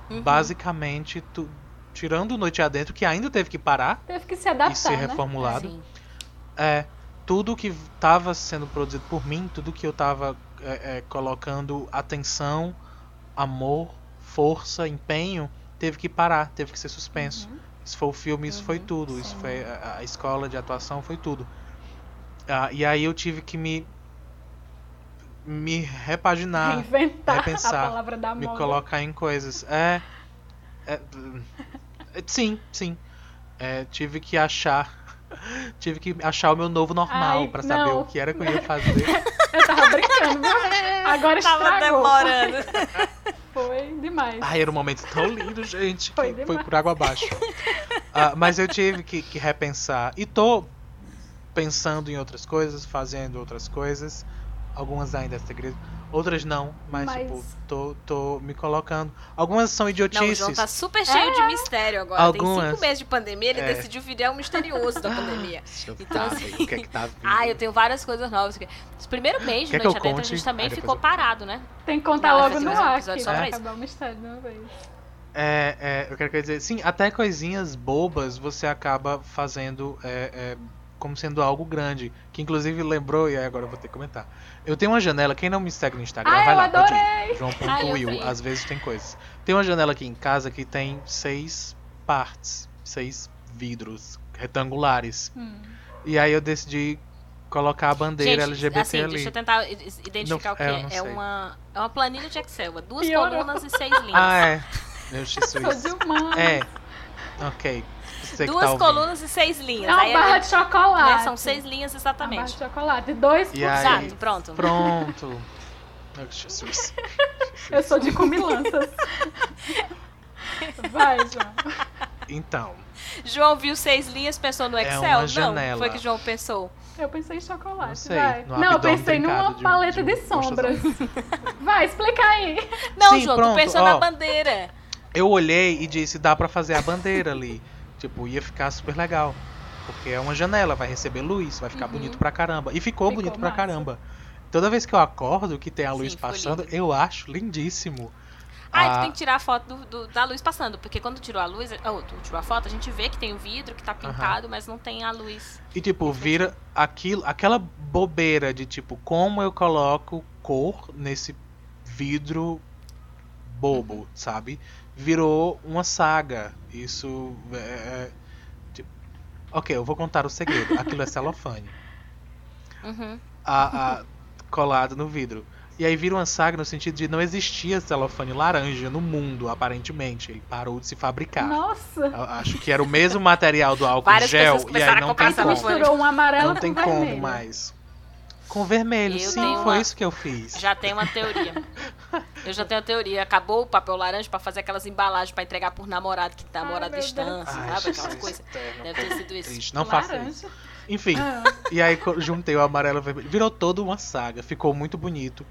Uhum. Basicamente, tu- tirando Noite Adentro, que ainda teve que parar teve que se adaptar, e ser né? reformulado. Sim. É, tudo que estava sendo produzido por mim, tudo que eu estava colocando atenção, amor, força, empenho, teve que parar, teve que ser suspenso. Uhum. Isso foi o filme, isso foi Uhum, tudo, isso sim. foi a, a escola de atuação, foi tudo. Ah, e aí eu tive que me me repaginar, (laughs) Reinventar repensar, me moda. colocar em coisas. É, é, é, sim, sim. É, tive que achar (laughs) tive que achar o meu novo normal Ai, pra saber não. o que era que eu ia fazer. (laughs) Eu tava brincando, viu? (laughs) Agora Tava estragou. demorando. Foi demais. Ai, era um momento tão lindo, gente, Foi que foi por água abaixo. Ah, mas eu tive que, que repensar. E tô pensando em outras coisas, fazendo outras coisas. Algumas ainda é segredo, outras não, mas, Mas- tipo, tô, tô me colocando. Algumas são Não, o idiotices. João tá super cheio de mistério agora. Tem Algumas. cinco meses de pandemia, ele É. decidiu virar um misterioso da pandemia. Deixa eu Então, tá, assim, o que é que tá (laughs) vindo. Ah, eu tenho várias coisas novas. Esse primeiro mês de que Noite Adentro, a gente também ficou eu- parado, né? Tem que contar Não, logo no um ar aqui, só pra pra isso. acabar o mistério de uma vez. É, é, eu quero dizer, sim, até coisinhas bobas você acaba fazendo é, é, como sendo algo grande. Que inclusive lembrou, e aí agora eu vou ter que comentar. Eu tenho uma janela, quem não me segue no Instagram, Ah, vai eu lá, adorei! Eu João.will, vi. às vezes tem coisas. Tem uma janela aqui em casa que tem seis partes, seis vidros retangulares. Hum. E aí eu decidi colocar a bandeira Gente, LGBT assim, ali. deixa eu tentar identificar Não- o que é, eu é. sei. uma, é uma planilha de Excel, é duas Piorou. colunas e seis (laughs) linhas. Ah, é. Meu Sou de humano. É. Ok. Duas tá colunas e seis linhas. É uma Aí barra é- de chocolate. né, são seis linhas Uma barra exatamente. de chocolate. Dois por E. Exato, pronto. Pronto. (laughs) Jesus. (laughs) Eu sou de comilanças. Vai, João. Então, João viu seis linhas, pensou no É Excel? uma Não, janela. foi que João pensou. Eu pensei em chocolate. Não sei, Vai. Não, eu pensei numa de um- paleta de de, sombras. (laughs) Vai, explica aí. Não, Sim, João, pronto, tu pensou ó. na bandeira. eu olhei e disse, dá pra fazer a bandeira ali. Tipo, ia ficar super legal. Porque é uma janela, vai receber luz, vai ficar Uhum. bonito pra caramba. E ficou, Ficou bonito pra massa. caramba. Toda vez que eu acordo, que tem a Sim, luz ficou passando, lindo. eu acho lindíssimo. Ah, e Ah, tu tem que tirar a foto do- do- da luz passando, porque quando tirou a luz, oh, tu tirou a foto, a gente vê que tem o vidro que tá pintado, mas não tem a luz. E tipo, vira aquilo, aquela bobeira de tipo, como eu coloco cor nesse vidro bobo, Uhum. sabe? Virou uma saga. Isso é, é, tipo, Ok, eu vou contar o segredo. Aquilo é celofane. (laughs) Uhum. A, a- colado no vidro. E aí vira uma saga no sentido de não existia celofane laranja no mundo, aparentemente. Ele parou de se fabricar. Nossa. Eu acho que era o mesmo material do álcool Várias gel e aí não tem como. Misturou um amarelo Não com tem vermelho. como mais. Com vermelho, Eu sim, foi uma- isso que eu fiz. Já tem uma teoria. (laughs) Eu já tenho a teoria. Acabou o papel laranja pra fazer aquelas embalagens pra entregar por namorado que tá Ai, namorado à distância, Ai, sabe? Aquelas coisas. eterno, Deve ter sido isso. triste. Não faça isso. Enfim, Ah. e aí juntei o amarelo e o vermelho. Virou toda uma saga. Ficou muito bonito.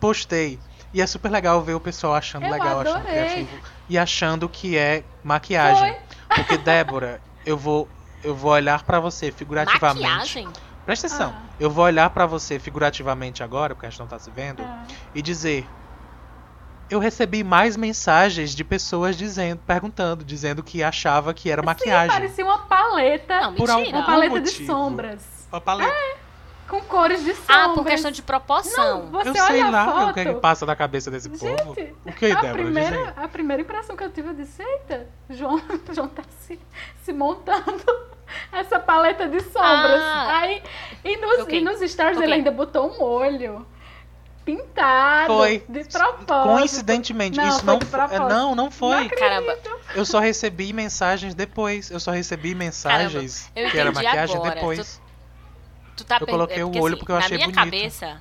Postei. E é super legal ver o pessoal achando Eu legal, achando adorei. criativo. E achando que é maquiagem. Porque, Débora, eu vou, eu vou olhar pra você figurativamente. Maquiagem? Presta atenção. Ah. Eu vou olhar pra você figurativamente agora, porque a gente não tá se vendo, Ah. e dizer. Eu recebi mais mensagens de pessoas dizendo, perguntando, dizendo que achava que era maquiagem. Parecia uma paleta. Não, Por mentira. uma algum paleta de motivo. sombras. Uma paleta. Com cores de sombras. Ah, por questão de proporção. Não, você eu olha sei lá foto. o que, é que passa na cabeça desse povo. Gente, O que, a Débora? Primeira, a primeira impressão que eu tive, eu disse, eita, João, (laughs) João tá se, se montando (laughs) essa paleta de sombras. Ah. Aí, e nos, Ok. e nos stories Ok. ele ainda botou um olho pintado Foi. de propósito. Coincidentemente, Não, isso foi não de foi. propósito. Não, não foi. Caramba, Eu só recebi mensagens depois. Eu só recebi mensagens eu que era maquiagem agora. depois. tu tá Eu coloquei é o olho porque eu na achei minha bonito. cabeça,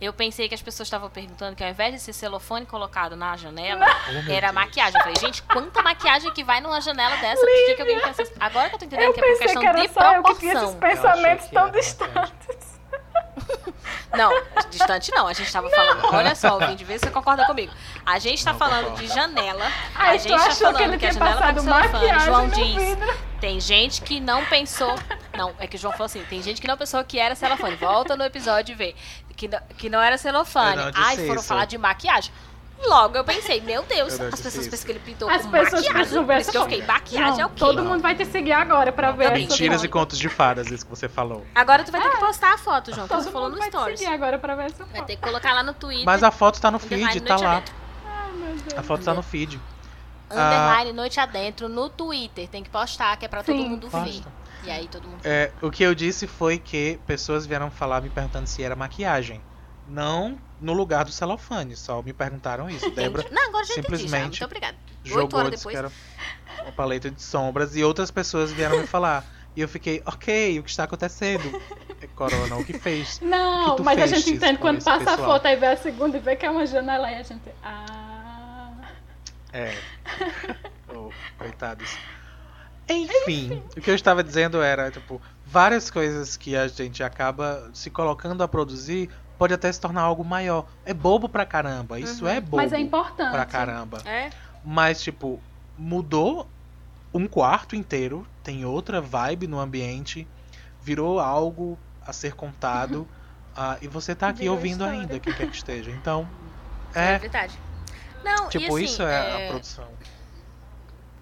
eu pensei que as pessoas estavam perguntando que ao invés de ser celofane colocado na janela, Oh, era Deus. maquiagem. Eu falei, gente, quanta maquiagem que vai numa janela dessa? Por que, alguém pensa assim? Agora que eu tô entendendo Eu que é por pensei questão que era de só eu que tinha esses pensamentos tão era distantes. Não, distante não. A gente tava falando. Olha só, ouvinte, vê se você concorda comigo. A gente tá Não falando concordo. de janela. Aí a tu gente tá que falando ele que, a janela tá com João diz. vidro. Tem gente que não pensou. Não, é que o João falou assim: tem gente que não pensou que era celofane. Volta no episódio e vê. Que, não- que não era celofane. Não Ai, foram isso. falar de maquiagem. Logo eu pensei, meu Deus, as pessoas pensam que ele pintou As com pessoas maquiagem. Por isso que eu fiquei, maquiagem Não, é o quê? Todo mundo vai te seguir agora pra ver Mentiras e contos de fadas, isso que você falou. Agora tu vai ter que postar a foto, João, que Todo você falou mundo no vai te Stories. seguir agora pra ver essa Vai foto. ter que colocar lá no Twitter. Mas a foto tá no feed, tá lá. Ai, meu Deus. A foto tá no feed. Underline noite adentro no Twitter. Tem que postar, que é pra todo mundo ver. E aí todo mundo. É, o que eu disse foi que pessoas vieram falar me perguntando se era maquiagem. Não no lugar do celofane, só me perguntaram isso. Débora Entendi. Não, agora já entendi já. simplesmente Muito obrigada. Oito jogou horas depois. era uma paleta de sombras e outras pessoas vieram me falar. (laughs) E eu fiquei, ok, o que está acontecendo? É Corona, o que fez? (laughs) Não, que mas a gente entende quando passa a pessoal? foto, aí vê a segunda e vê que é uma janela, aí a gente. Ah. É. (laughs) Oh, coitados. Enfim, o que eu estava dizendo era, tipo, várias coisas que a gente acaba se colocando a produzir pode até se tornar algo maior. É bobo pra caramba, isso Uhum. é bobo Mas é importante. pra caramba. É? Mas, tipo, mudou um quarto inteiro, tem outra vibe no ambiente, virou algo a ser contado, (laughs) ah, e você tá aqui Virou ouvindo história. ainda, quem quer que esteja. Então, É, é, verdade. Não, tipo, e assim, isso é, é, a produção.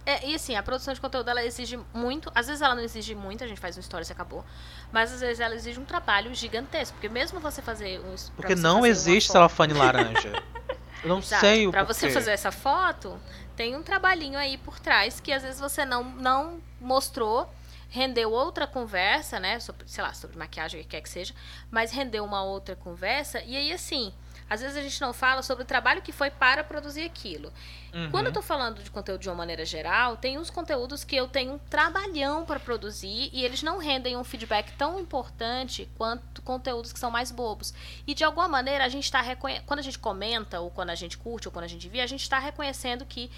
É, e assim, a produção de conteúdo ela exige muito. Às vezes ela não exige muito, a gente faz um stories e acabou. Mas às vezes ela exige um trabalho gigantesco. Porque mesmo você fazer um. Porque não existe celofane laranja. (laughs) Eu não Exato. sei o Pra porquê. você fazer essa foto, tem um trabalhinho aí por trás que às vezes você não, não mostrou, rendeu outra conversa, né? Sobre, sei lá, sobre maquiagem, o que quer que seja, mas rendeu uma outra conversa. E aí, assim, às vezes a gente não fala sobre o trabalho que foi para produzir aquilo. Uhum. Quando eu tô falando de conteúdo de uma maneira geral, tem uns conteúdos que eu tenho um trabalhão para produzir e eles não rendem um feedback tão importante quanto conteúdos que são mais bobos. E de alguma maneira a gente reconhe... quando a gente comenta ou quando a gente curte ou quando a gente vê, a gente está reconhecendo que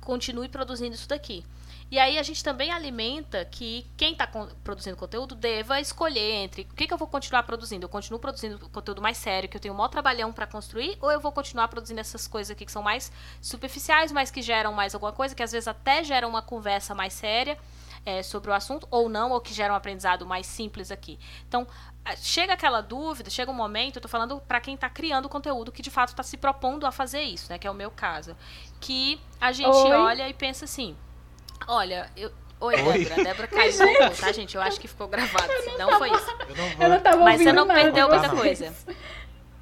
continue produzindo isso daqui. E aí a gente também alimenta que quem está produzindo conteúdo deva escolher entre o que, que eu vou continuar produzindo. Eu continuo produzindo conteúdo mais sério, que eu tenho um maior trabalhão para construir, ou eu vou continuar produzindo essas coisas aqui que são mais superficiais, mas que geram mais alguma coisa, que às vezes até geram uma conversa mais séria é, sobre o assunto, ou não, ou que geram um aprendizado mais simples aqui. Então, chega aquela dúvida, chega um momento, eu tô falando para quem tá criando conteúdo que de fato está se propondo a fazer isso, né? Que é o meu caso. Que a gente Oi? olha e pensa assim: olha, eu. Oi, Oi. Débora. Débora caiu tá, gente? Eu acho que ficou gravado. Não foi isso. Eu não vou, Eu não tava Mas você não perdeu de muita coisa.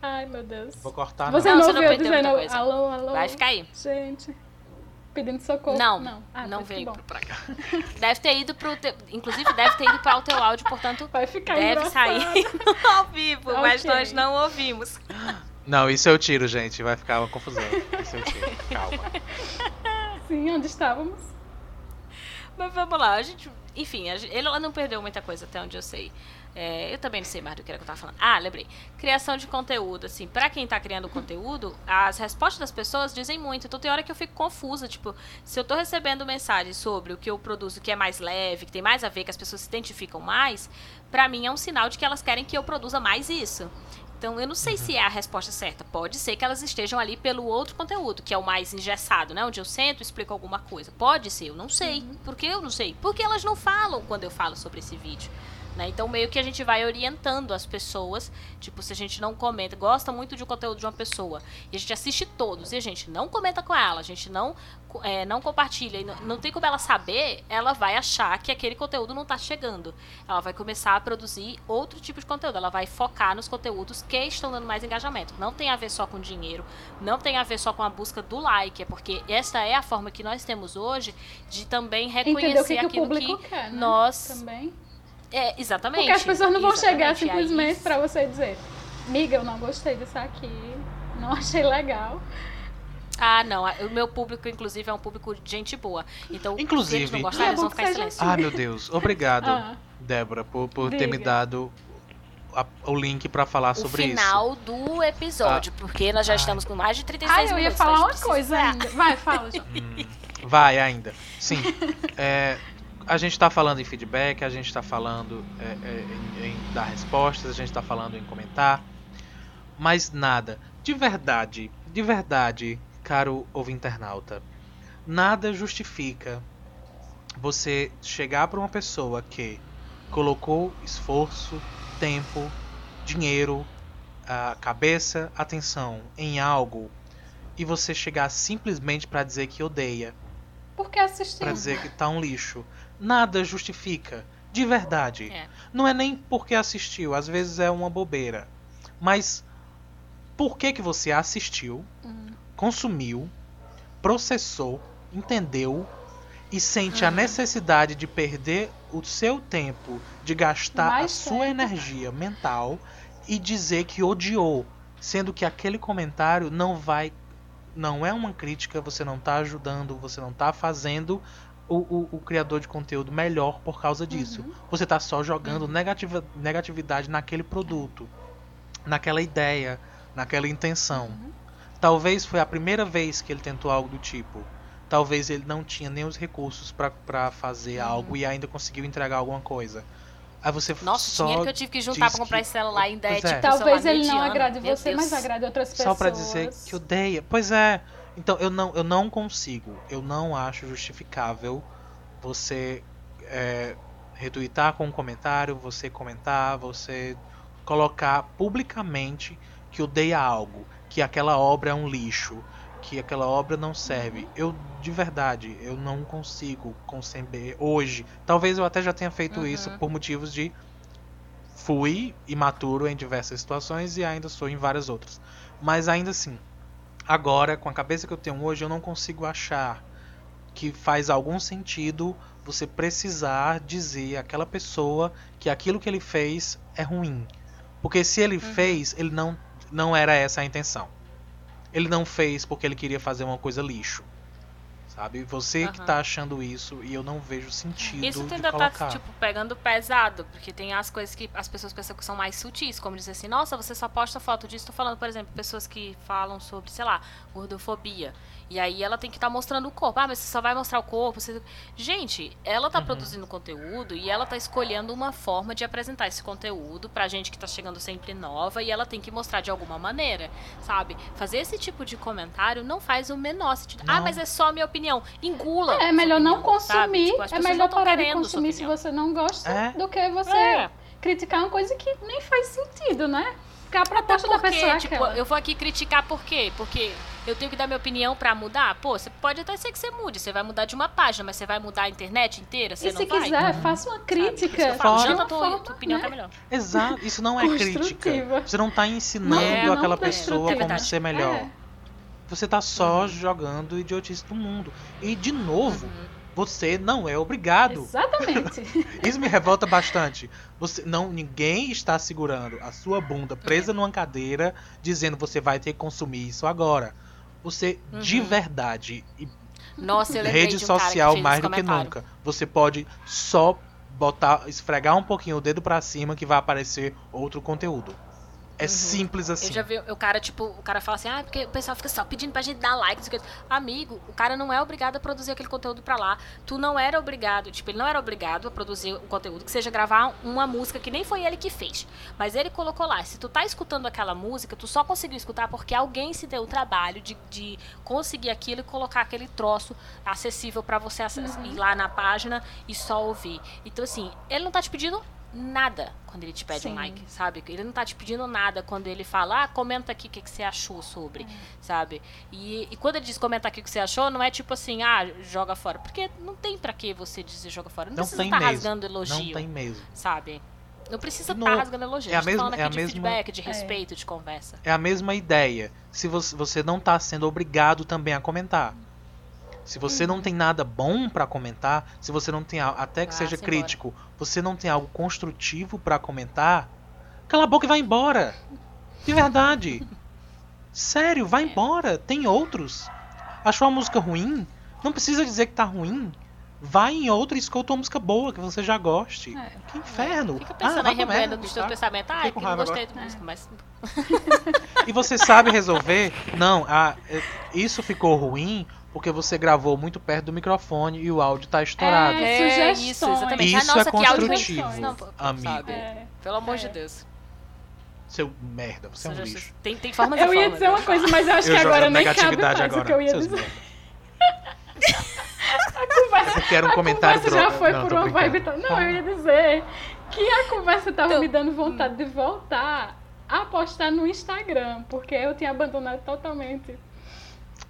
Ai, meu Deus. vou cortar. Você não. não, Não, você não perdeu muita coisa. alô, alô? Vai ficar aí. Gente, pedindo socorro. Não, não, Ah, não mas que veio pra cá. (laughs) Deve ter ido pro. Te... Inclusive, deve ter ido para o teu áudio, portanto, Vai ficar deve engraçado. sair (laughs) ao vivo, mas Ok. nós não ouvimos. Não, isso eu tiro, gente. Vai ficar uma confusão. Isso eu tiro. Calma. Sim, onde estávamos? Mas vamos lá, a gente. Enfim, a gente- ela não perdeu muita coisa, até onde eu sei. É, eu também não sei mais do que era que eu tava falando. Ah, lembrei. Criação de conteúdo, assim, pra quem tá criando conteúdo, as respostas das pessoas dizem muito. Então tem hora que eu fico confusa, tipo, se eu tô recebendo mensagens sobre o que eu produzo que é mais leve, que tem mais a ver, que as pessoas se identificam mais, pra mim é um sinal de que elas querem que eu produza mais isso. Então, eu não sei se é a resposta certa. Pode ser que elas estejam ali pelo outro conteúdo, que é o mais engessado, né? Onde eu sento e explico alguma coisa. Pode ser, eu não sei. Por que eu não sei? Porque elas não falam quando eu falo sobre esse vídeo. Né? Então, meio que a gente vai orientando as pessoas. Tipo, se a gente não comenta, gosta muito de um conteúdo de uma pessoa, e a gente assiste todos, e a gente não comenta com ela, a gente não, é, não compartilha, e não, não tem como ela saber, ela vai achar que aquele conteúdo não está chegando. Ela vai começar a produzir outro tipo de conteúdo. Ela vai focar nos conteúdos que estão dando mais engajamento. Não tem a ver só com dinheiro, não tem a ver só com a busca do like, é porque esta é a forma que nós temos hoje de também reconhecer o que, que o aquilo público que quer, né? nós Também. É, exatamente. Porque as pessoas não vão chegar exatamente. E aí- simplesmente pra você dizer, miga, eu não gostei disso aqui, não (laughs) achei legal. Ah, não. a- O meu público, inclusive, é um público de gente boa. Então, Inclusive- se eles não Ah, gostarem, é eles vão ficar em silêncio. Ah, meu Deus. Obrigado, (laughs) Ah, Débora, por, por ter me dado a- o link pra falar O sobre isso. final do episódio, porque nós já Ai. estamos com mais de 36 ah eu ia minutos. falar uma precisa coisa ainda. Vai, fala, (laughs) João. Hum, vai ainda. Sim. É, a gente tá falando em feedback, a gente tá falando é, é, em, em dar respostas, a gente tá falando em comentar. Mas nada. De verdade, de verdade, caro internauta, nada justifica você chegar para uma pessoa que colocou esforço, tempo, dinheiro, a cabeça, atenção em algo e você chegar simplesmente para dizer que odeia, Porque assistiu. para dizer que tá um lixo. Nada justifica, de verdade. É. Não é nem porque assistiu, às vezes é uma bobeira. Mas por que que você assistiu, Hum. consumiu, processou, entendeu e sente a Uhum. necessidade de perder o seu tempo, de gastar a Mais sua tempo. energia mental e dizer que odiou, sendo que aquele comentário não vai não é uma crítica, você não tá ajudando, você não tá fazendo o, o, o criador de conteúdo melhor por causa disso. Uhum. Você tá só jogando negativa, negatividade naquele produto, naquela ideia, naquela intenção. Uhum. Talvez foi a primeira vez que ele tentou algo do tipo. Talvez ele não tinha nem os recursos pra fazer Uhum. algo e ainda conseguiu entregar alguma coisa. Aí você Nossa, o só dinheiro que eu tive que juntar pra comprar que- esse celular ainda Pois é. tipo Talvez ele não agrade Meu você, mas agrade outras pessoas. só pra dizer que odeia. Pois é. Então eu não, eu não consigo, eu não acho justificável você é, retweetar com um comentário, você comentar, você colocar publicamente que odeia algo, que aquela obra é um lixo, que aquela obra não serve. Eu de verdade, eu não consigo conceber hoje. Talvez eu até já tenha feito Uhum. isso por motivos de fui imaturo em diversas situações e ainda sou em várias outras. Mas ainda assim, agora, com a cabeça que eu tenho hoje, eu não consigo achar que faz algum sentido você precisar dizer àquela pessoa que aquilo que ele fez é ruim. Porque se ele fez, ele não, não era essa a intenção. Ele não fez porque ele queria fazer uma coisa lixo. Sabe? Você que Aham. tá achando isso e eu não vejo sentido Isso de ainda colocar. tá, tipo, pegando pesado, porque tem as coisas que as pessoas pensam que são mais sutis, como dizer assim, nossa, você só posta foto disso. Tô falando, por exemplo, pessoas que falam sobre, sei lá, gordofobia. E aí ela tem que estar mostrando o corpo. Ah, mas você só vai mostrar o corpo. Você... Gente, ela tá Uhum. produzindo conteúdo e ela tá escolhendo uma forma de apresentar esse conteúdo pra gente que tá chegando sempre nova e ela tem que mostrar de alguma maneira, sabe? Fazer esse tipo de comentário não faz o menor sentido. Ah, Não. mas é só a minha opinião. Engula. É sua melhor não opinião, sabe? consumir, Tipo, é melhor não parar de consumir se você não gosta É. do que você É. criticar uma coisa que nem faz sentido, né? Porque a proposta da porque, pessoa é tipo, aquela. eu vou aqui criticar por quê? Porque eu tenho que dar minha opinião pra mudar? Pô, você pode até ser que você mude, você vai mudar de uma página, mas você vai mudar a internet inteira? Você E não se vai? quiser, faça uma crítica. eu falo, Fora- janta tua, forma, tua opinião né? tá melhor. Exato, isso não é crítica. Você não tá ensinando É, aquela não pessoa como ser melhor. É. Você tá só jogando idiotice do mundo. E de novo, Uhum. Você não é obrigado. Exatamente. (laughs) Isso me revolta bastante. Você não, ninguém está segurando a sua bunda presa É. numa cadeira dizendo você vai ter que consumir isso agora. Você de Uhum. verdade e Nossa, eu rede de um social mais do que nunca. Você pode só botar, esfregar um pouquinho o dedo pra cima que vai aparecer outro conteúdo. É Uhum. simples assim. Eu já vi o cara, tipo, o cara fala assim, ah, porque o pessoal fica só pedindo pra gente dar like, não sei o que. Amigo, o cara não é obrigado a produzir aquele conteúdo pra lá. Tu não era obrigado, tipo, ele não era obrigado a produzir um conteúdo que seja gravar uma música que nem foi ele que fez. Mas ele colocou lá. Se tu tá escutando aquela música, tu só conseguiu escutar porque alguém se deu o trabalho de, de conseguir aquilo e colocar aquele troço acessível pra você acess- ir lá na página e só ouvir. Então, assim, ele não tá te pedindo nada quando ele te pede um Sim. like, sabe? Ele não tá te pedindo nada quando ele fala, ah, comenta aqui o que, que você achou sobre, sabe? E, e quando ele diz comenta aqui o que você achou, não é tipo assim, ah, joga fora. Porque não tem pra que você dizer joga fora. Não, Não precisa estar mesmo. rasgando elogio, Não tem mesmo. sabe? Não precisa estar novo, rasgando elogio. é a tá mesma- falando é a aqui de mesma- feedback, de É. respeito, de conversa. É a mesma ideia. Se você, você não tá sendo obrigado também a comentar. Se você não tem nada bom pra comentar, se você não tem até que Ah, seja crítico, você não tem algo construtivo pra comentar, cala a boca e vai embora. De verdade. (laughs) Sério, É. vai embora. Tem outros. Achou a música ruim? Não precisa dizer que tá ruim. Vai em outra e escuta uma música boa que você já goste. É. Que inferno. Fica Ah, pensando pra remoendo merda, dos teus tá? pensamentos. Ah, é que não gostei da música, mas (laughs) E você sabe resolver? Não, ah, é- isso ficou ruim porque você gravou muito perto do microfone e o áudio tá estourado. É, É isso, exatamente. Isso ah, nossa, é que áudio construtivo. Não, amigo. É. Pelo amor É. de Deus. Seu merda, você é um lixo. Tem, tem formas e Eu ia dizer uma né? coisa, mas eu acho Eu que agora nem cabe negatividade mais agora. o que eu ia dizer. (laughs) A conversa, Eu quero um a comentário conversa já foi Não, por uma vibe... tão- Não, eu ia dizer que a conversa tava Então, me dando vontade de voltar a postar no Instagram, porque eu tinha abandonado totalmente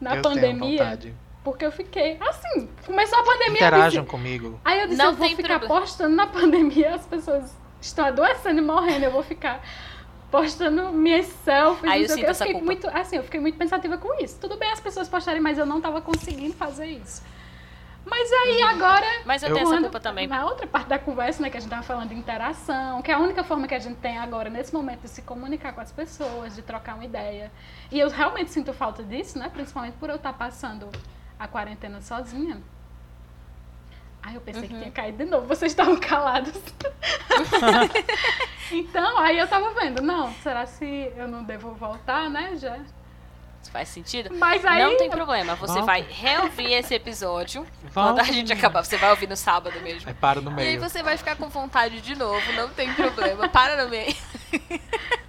na eu pandemia. Porque eu fiquei, assim, começou a pandemia. eu Interajam disse- comigo. Aí eu disse, Não eu vou ficar problema. postando na pandemia, as pessoas estão adoecendo e morrendo, eu vou ficar postando minhas selfies. Aí eu sinto que. essa fiquei culpa. muito, assim, eu fiquei muito pensativa com isso. Tudo bem as pessoas postarem, mas eu não tava conseguindo fazer isso. Mas aí agora, Mas eu, Eu- tenho essa culpa também. na outra parte da conversa, né, que a gente tava falando de interação, que é a única forma que a gente tem agora, nesse momento, de se comunicar com as pessoas, de trocar uma ideia. E eu realmente sinto falta disso, né? Principalmente por eu estar passando a quarentena sozinha. Aí eu pensei que Uhum. tinha caído de novo, vocês estavam calados. (laughs) então, aí eu tava vendo, não, será se eu não devo voltar, né? Já. Faz sentido? Mas aí. Não tem problema. Você Volta. vai reouvir esse episódio. Volta, (laughs) Quando a gente acabar, você vai ouvir no sábado mesmo. Aí para no E aí meio. você vai ficar com vontade de novo, não tem problema. Para no meio. (laughs)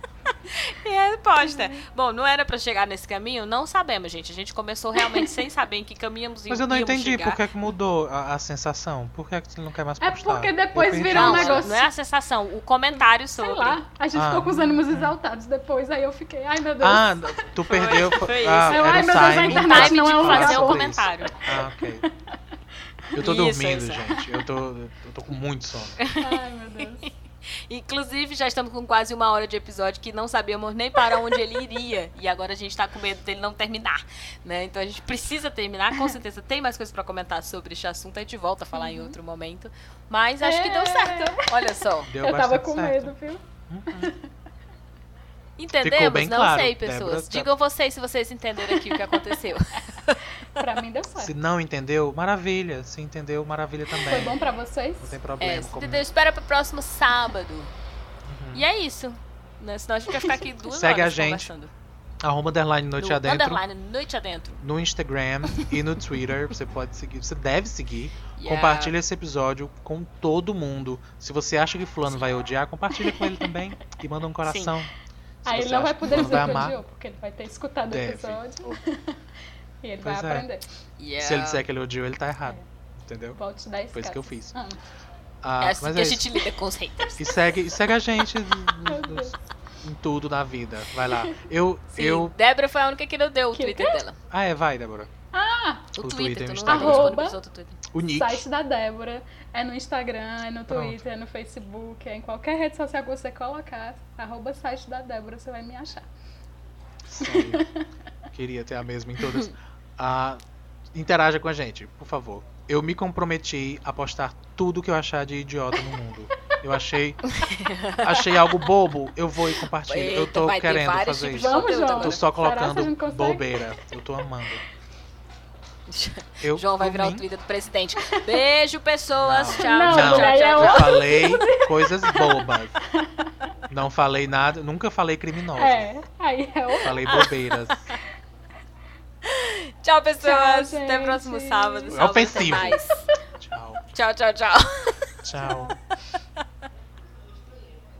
E (laughs) aí posta. Bom, não era pra chegar nesse caminho? Não sabemos, gente. A gente começou realmente sem saber em que caminhamos Mas eu não entendi chegar. por que, que mudou a, a sensação. Por que, que você não quer mais É postar? porque depois virou um Não, negócio- não é a sensação, o comentário Sei sobre. lá, a gente Ah. ficou com os ânimos exaltados depois, aí eu fiquei, ai meu Deus. Ah, tu perdeu. foi ah, isso. Eu, ai, o meu Deus, a internet pra não é um falar lugar fazer o comentário. Ah, ok. (laughs) Eu tô Isso, dormindo, isso. gente. Eu tô, eu tô com muito sono. Ai meu Deus. Inclusive, já estamos com quase uma hora de episódio que não sabíamos nem para onde ele iria. E agora a gente tá com medo dele não terminar, né? Então a gente precisa terminar. Com certeza tem mais coisas para comentar sobre este assunto. A gente volta a falar em outro momento. Mas acho que deu É. certo. Olha só. Deu eu tava com certo. medo, viu? Entendemos? Não claro. sei, pessoas. Digam vocês se vocês entenderam aqui o que aconteceu. (laughs) Pra mim deu certo. Se não entendeu, maravilha. Se entendeu, maravilha também. Foi bom pra vocês? Não tem É, problema. se como- entendeu? Espera pro próximo sábado. Uhum. E é isso. Né? Senão a gente vai ficar aqui duas Segue horas a gente conversando. Arroba underline noite No adentro. underline, noite adentro. No Instagram e no Twitter. Você pode seguir. Você deve seguir. Yeah. Compartilha esse episódio com todo mundo. Se você acha que fulano vai odiar, compartilha com ele também. E manda um coração. Se Aí ele não vai poder dizer que amar. odiou, porque ele vai ter escutado Deve. o episódio. (laughs) e ele Pois vai é. aprender. Yeah. Se ele disser que ele odiou, ele tá errado. Entendeu? Volte 10 Foi isso que eu fiz. Ah, Ah, É assim mas que é a gente lida com os haters. E segue, e segue a gente (laughs) nos- em tudo na vida. Vai lá. Eu. Sim, eu Débora foi a única que não deu o Que Twitter dela. ah, é, vai, Débora. Ah, (laughs) O, O Twitter, Twitter, tu o não Instagram. disponibilizou o Twitter. O Nick. site da Débora. É no Instagram, é no Pronto. Twitter, é no Facebook, é em qualquer rede social que você colocar. Arroba site da Débora, você vai me achar. Sério. (laughs) Queria ter a mesma em todas. Ah, interaja com a gente, por favor. Eu me comprometi a postar tudo que eu achar de idiota no mundo. Eu achei. (laughs) Achei algo bobo, eu vou e compartilho. eu tô querendo fazer isso. Vamos, João. Tô só colocando bobeira. Eu tô amando. Eu, (laughs) João vai virar o mim, Twitter do presidente. Beijo, pessoas. Não. Tchau, Não, tchau, tchau, mulher, tchau, é Eu tchau. falei coisas bobas. Não falei nada, nunca falei criminoso. É, aí é o. Falei bobeiras. (laughs) Tchau, pessoas. Tchau, Até o próximo sábado. É ofensivo. mais. Tchau. Tchau, tchau, tchau. Tchau. (laughs)